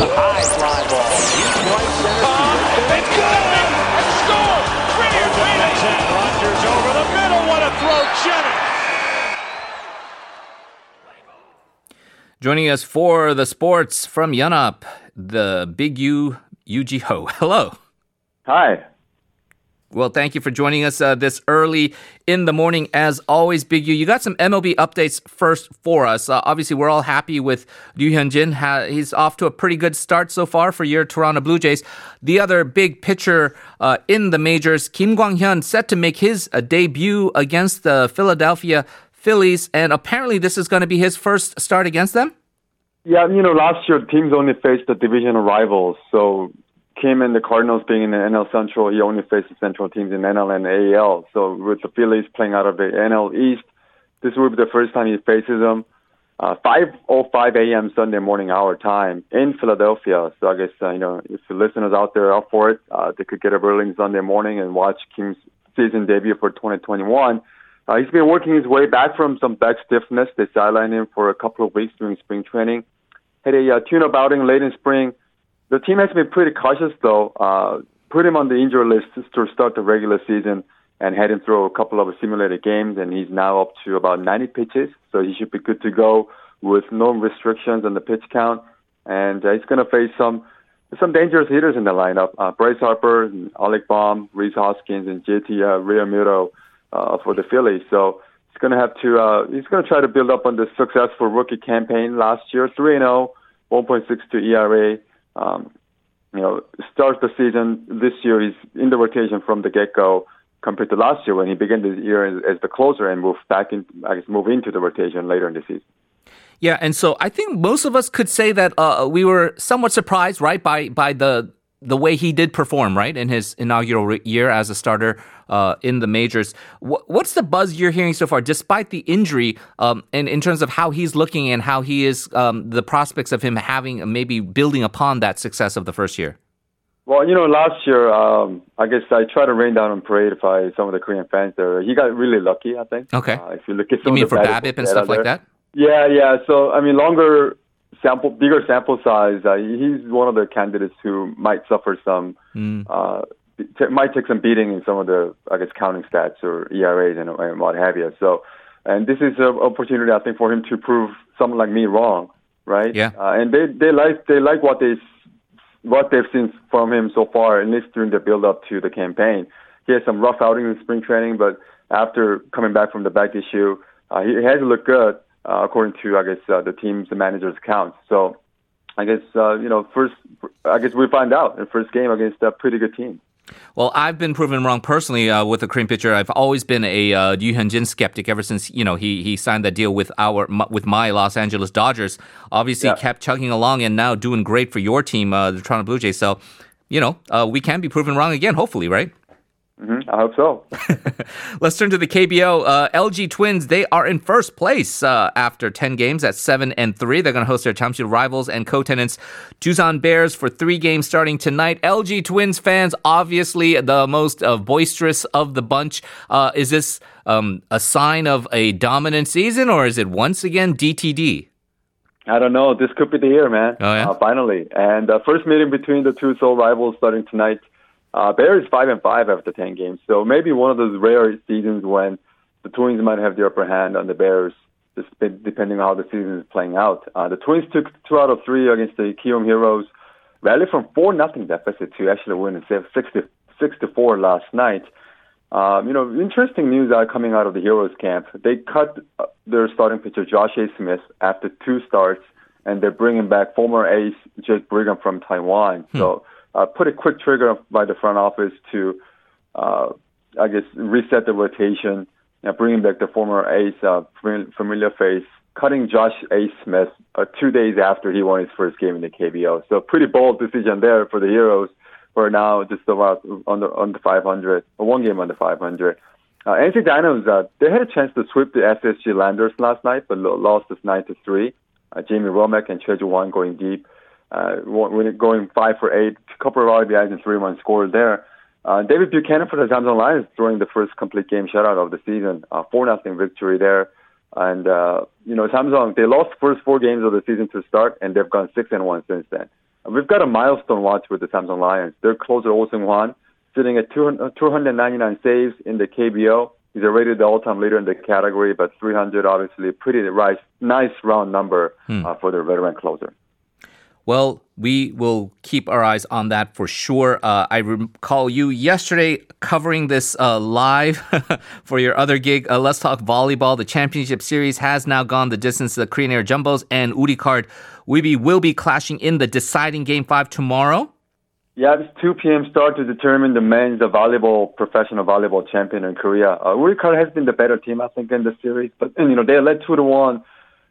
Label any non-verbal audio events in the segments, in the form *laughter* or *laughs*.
a high fly ball. Deep right center. Uh, it's good. And score. Greer waiting. Rogers over the middle. What a throw, Jennings. Joining us for the sports from Yonhap, the Big U Yuji Ho. *laughs* Hello. Hi. Well, thank you for joining us uh, this early in the morning. As always, Big U, you got some MLB updates first for us. Uh, obviously, we're all happy with Ryu Hyunjin. Ha- he's off to a pretty good start so far for your Toronto Blue Jays. The other big pitcher uh, in the majors, Kim Kwang Hyun, set to make his uh, debut against the Philadelphia Phillies, and apparently, this is going to be his first start against them. Yeah, you know, last year teams only faced the division rivals, so Kim and the Cardinals being in the NL Central, he only faced the Central teams in NL and AL. So with the Phillies playing out of the NL East, this will be the first time he faces them. Uh, 5:05 a.m. Sunday morning our time in Philadelphia. So I guess uh, you know if the listeners out there are up for it, uh, they could get up early Sunday morning and watch Kim's season debut for 2021. Uh, he's been working his way back from some back stiffness. They sidelined him for a couple of weeks during spring training. Had a uh, tune-up outing late in spring the team has been pretty cautious, though. Uh, put him on the injury list to start the regular season and had him throw a couple of simulated games, and he's now up to about 90 pitches, so he should be good to go with no restrictions on the pitch count. And uh, he's going to face some some dangerous hitters in the lineup: uh, Bryce Harper, Alec Bohm, Rhys Hoskins, and JT uh, Realmuto uh, for the Phillies. So he's going to have to uh, he's going to try to build up on the successful rookie campaign last year, 3 0, 1.62 ERA um, you know, start the season this year. He's in the rotation from the get go compared to last year when he began the year as, as the closer and moved back in, I guess, move into the rotation later in the season. Yeah, and so I think most of us could say that uh, we were somewhat surprised, right, by by the the way he did perform, right, in his inaugural year as a starter uh, in the majors. what's the buzz you're hearing so far, despite the injury, um, and in terms of how he's looking and how he is, um, the prospects of him having maybe building upon that success of the first year? Well, you know, last year, um, I guess I tried to rain down on parade by some of the Korean fans there. He got really lucky, I think. Okay. Uh, if you look at some you mean of the for BABIP and stuff like that? Yeah, yeah. So, I mean, longer sample, bigger sample size, uh, he's one of the candidates who might suffer some, mm. uh, t- might take some beating in some of the, I guess, counting stats or ERAs and, and what have you. So, and this is an opportunity, I think, for him to prove someone like me wrong, right? Yeah. Uh, and they they like they like what they what they've seen from him so far, at least during the build up to the campaign. He had some rough outing in spring training, but after coming back from the back issue, uh, he has looked good uh, according to I guess uh, the team's the manager's accounts. So I guess uh, you know first I guess we find out in first game against a pretty good team. Well, I've been proven wrong personally uh, with the Korean pitcher. I've always been a uh, Ryu Hyunjin skeptic ever since you know he he signed that deal with our with my Los Angeles Dodgers. Obviously, yeah. kept chugging along and now doing great for your team, uh, the Toronto Blue Jays. So, you know, uh, we can be proven wrong again. Hopefully, right? Mm-hmm. I hope so. *laughs* Let's turn to the KBO. Uh, LG Twins, they are in first place uh, after 10 games at 7 and 3. They're going to host their Champion rivals and co-tenants Doosan Bears for three games starting tonight. LG Twins fans, obviously the most uh, boisterous of the bunch. Uh, is this um, a sign of a dominant season or is it once again DTD? I don't know. This could be the year, man. Oh, yeah? Uh, finally. And uh, first meeting between the two Seoul rivals starting tonight. Uh, Bears five and five after ten games, so maybe one of those rare seasons when the Twins might have the upper hand on the Bears, just depending on how the season is playing out. Uh, the Twins took two out of three against the Kiwoom Heroes, rallied from four nothing deficit to actually win six to six to four last night. Um, you know, interesting news are coming out of the Heroes camp. They cut uh, their starting pitcher Josh A. Smith after two starts, and they're bringing back former ace Jake Brigham from Taiwan. Hmm. So uh, put a quick trigger by the front office to, uh, I guess, reset the rotation, you bringing back the former ace, uh, familiar face, cutting Josh A. Smith uh, two days after he won his first game in the KBO. So pretty bold decision there for the Heroes, who are now just about under under 500, or one game under 500. Uh, NC Dinos, uh, they had a chance to sweep the SSG Landers last night, but lost this 9 to 3. Uh, Jamie Romak and Choi Wan going deep uh, going five for eight, a couple of RBIs and three runs scored there. Uh, David Buchanan for the Samsung Lions throwing the first complete game shutout of the season, uh, four nothing victory there. And uh, you know Samsung they lost the first four games of the season to start, and they've gone six and one since then. we've got a milestone watch with the Samsung Lions. Their closer Oh Seung-hwan sitting at 200, 299 saves in the KBO. He's already the all-time leader in the category, but 300 obviously pretty nice, nice round number uh, for the veteran closer. Well, we will keep our eyes on that for sure. Uh, I recall you yesterday covering this uh, live *laughs* for your other gig. Uh, Let's talk volleyball. The championship series has now gone the distance. The Korean Air Jumbos and Woori Card will be clashing in the deciding game five tomorrow. Yeah, it's 2 p.m. start to determine the men's volleyball professional volleyball champion in Korea. Uh, Woori Card has been the better team, I think, in the series, but you know they led two to one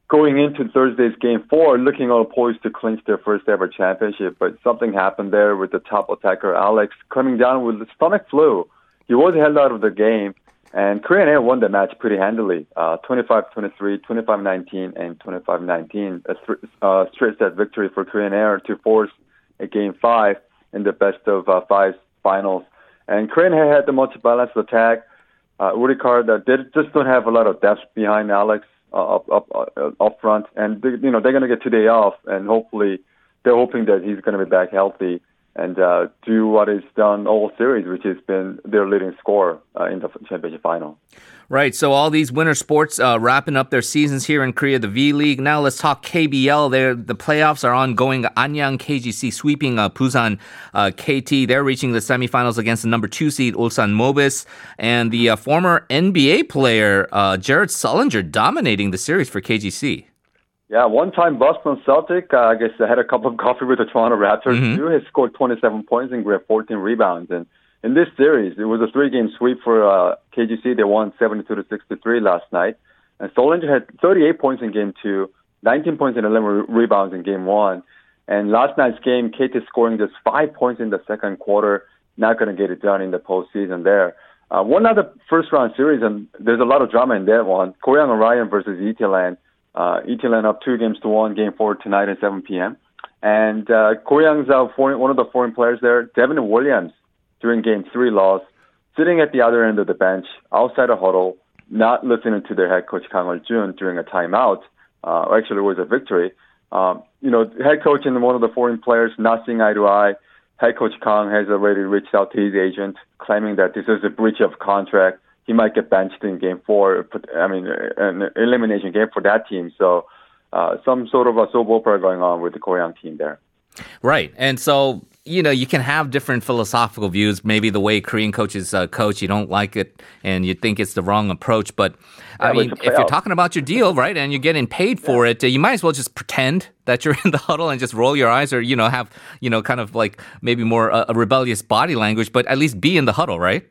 going into Thursday's game four, looking all poised to clinch their first ever championship. But something happened there with the top attacker Alex coming down with the stomach flu. He was held out of the game, and Korean Air won the match pretty handily, uh, 25-23, 25-19, and 25-19. A th- uh, straight set victory for Korean Air to force a game five in the best of uh, five finals. And Korean Air had the much balanced attack. Uh, Woori Card, uh, they just don't have a lot of depth behind Alex uh, up up uh, up front, and they, you know they're going to get two day off, and hopefully they're hoping that he's going to be back healthy and uh, do what is done all series, which has been their leading scorer uh, in the championship final. Right. So all these winter sports uh, wrapping up their seasons here in Korea, the V League. Now let's talk KBL. There, the playoffs are ongoing. Anyang KGC sweeping uh, Busan uh, KT. They're reaching the semifinals against the number two seed Ulsan Mobis, and the uh, former NBA player Jared Sullinger dominating the series for KGC. Yeah, one-time Boston Celtic. Uh, I guess I had a cup of *laughs* coffee with the Toronto Raptors. Mhm. Too has scored 27 points and grabbed 14 rebounds. And in this series, it was a three-game sweep for uh, KGC. They won 72 to 63 last night. And Sullinger had 38 points in game two, 19 points and 11 re- rebounds in game one. And last night's game, KT scoring just five points in the second quarter. Not going to get it done in the postseason there. Uh, one other first-round series, and there's a lot of drama in that one. Goyang Orion versus ETLand. Uh, ETLand up two games to one, game four tonight at 7 p.m. And uh, Korean's uh, foreign, one of the foreign players there, Devin Williams, during game three loss, sitting at the other end of the bench, outside a huddle, not listening to their head coach Kang Jun during a timeout. Uh, actually, it was a victory. Um, you know, head coach and one of the foreign players not seeing eye to eye. Head coach Kang has already reached out to his agent, claiming that this is a breach of contract. He might get benched in game four. I mean, an elimination game for that team. So, uh, some sort of a soap opera going on with the Korean team there. Right. And so, you know, you can have different philosophical views. Maybe the way Korean coaches uh, coach, you don't like it and you think it's the wrong approach. But I Yeah, mean, if you're talking about your deal, right, and you're getting paid for it, uh, you might as well just pretend that you're *laughs* in the huddle and just roll your eyes or, you know, have, you know, kind of like maybe more uh, a rebellious body language, but at least be in the huddle, right?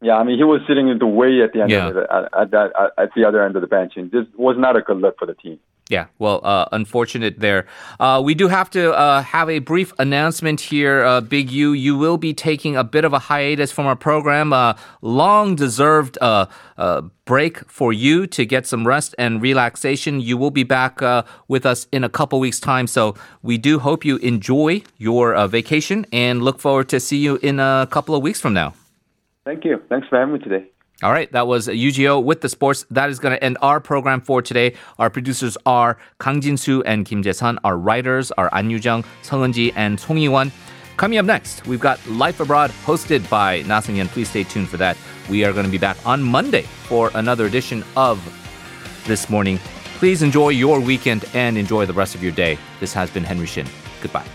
Yeah, I mean, he was sitting in the way at the end Yeah. of the, at, at, that, at the other end of the bench, and this was not a good look for the team. Yeah, well, uh, unfortunate there. Uh, we do have to uh, have a brief announcement here, uh, Big U. You will be taking a bit of a hiatus from our program, uh, long deserved uh, uh, break for you to get some rest and relaxation. You will be back uh, with us in a couple weeks' time, so we do hope you enjoy your uh, vacation and look forward to see you in a couple of weeks from now. Thank you. Thanks for having me today. All right, that was UGO with the sports. That is going to end our program for today. Our producers are Kang Jin-soo and Kim Jae-sun. Our writers are An Yu-jung, Sung Eun-ji, and Song Yi-won. Coming up next, we've got Life Abroad hosted by Na Sung-yeon. Please stay tuned for that. We are going to be back on Monday for another edition of This Morning. Please enjoy your weekend and enjoy the rest of your day. This has been Henry Shin. Goodbye.